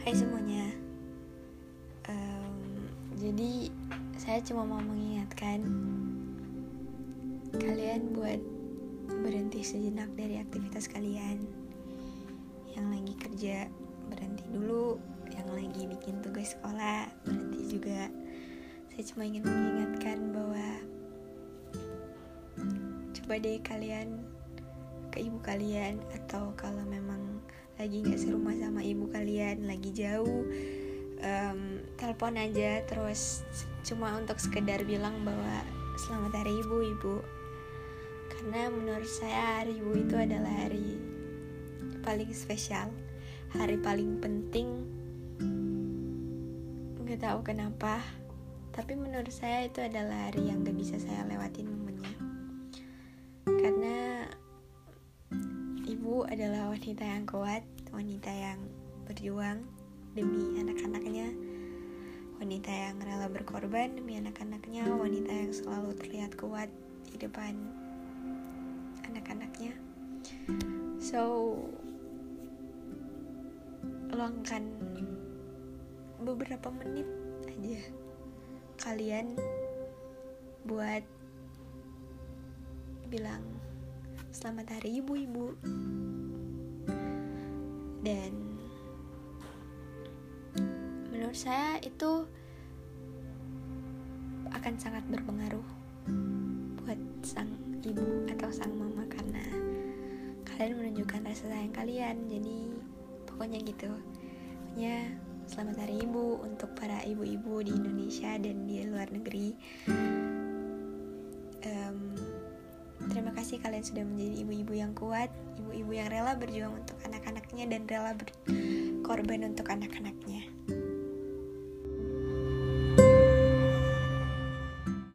Hai semuanya. Um, Jadi saya cuma mau mengingatkan Kalian buat berhenti sejenak dari aktivitas kalian. Yang lagi kerja berhenti dulu. Yang lagi bikin tugas sekolah berhenti juga. Saya cuma ingin mengingatkan bahwa Coba deh kalian ke ibu kalian Atau kalau memang lagi nggak serumah sama ibu kalian? Lagi jauh. Um, telepon aja. Terus cuma untuk sekedar bilang bahwa selamat hari ibu ibu. Karena menurut saya hari ibu itu adalah hari paling spesial hari paling penting. Nggak tahu kenapa tapi menurut saya itu adalah hari yang gak bisa saya lewatin momennya ibu adalah wanita yang kuat, wanita yang berjuang demi anak-anaknya, wanita yang rela berkorban demi anak-anaknya, wanita yang selalu terlihat kuat di depan anak-anaknya. So, luangkan beberapa menit aja kalian buat bilang selamat hari ibu-ibu dan menurut saya itu akan sangat berpengaruh buat sang ibu atau sang mama karena kalian menunjukkan rasa sayang kalian. Jadi pokoknya gitu. Pokoknya selamat hari ibu untuk para ibu-ibu di Indonesia dan di luar negeri kasih kalian sudah menjadi ibu-ibu yang kuat, ibu-ibu yang rela berjuang untuk anak-anaknya dan rela berkorban untuk anak-anaknya.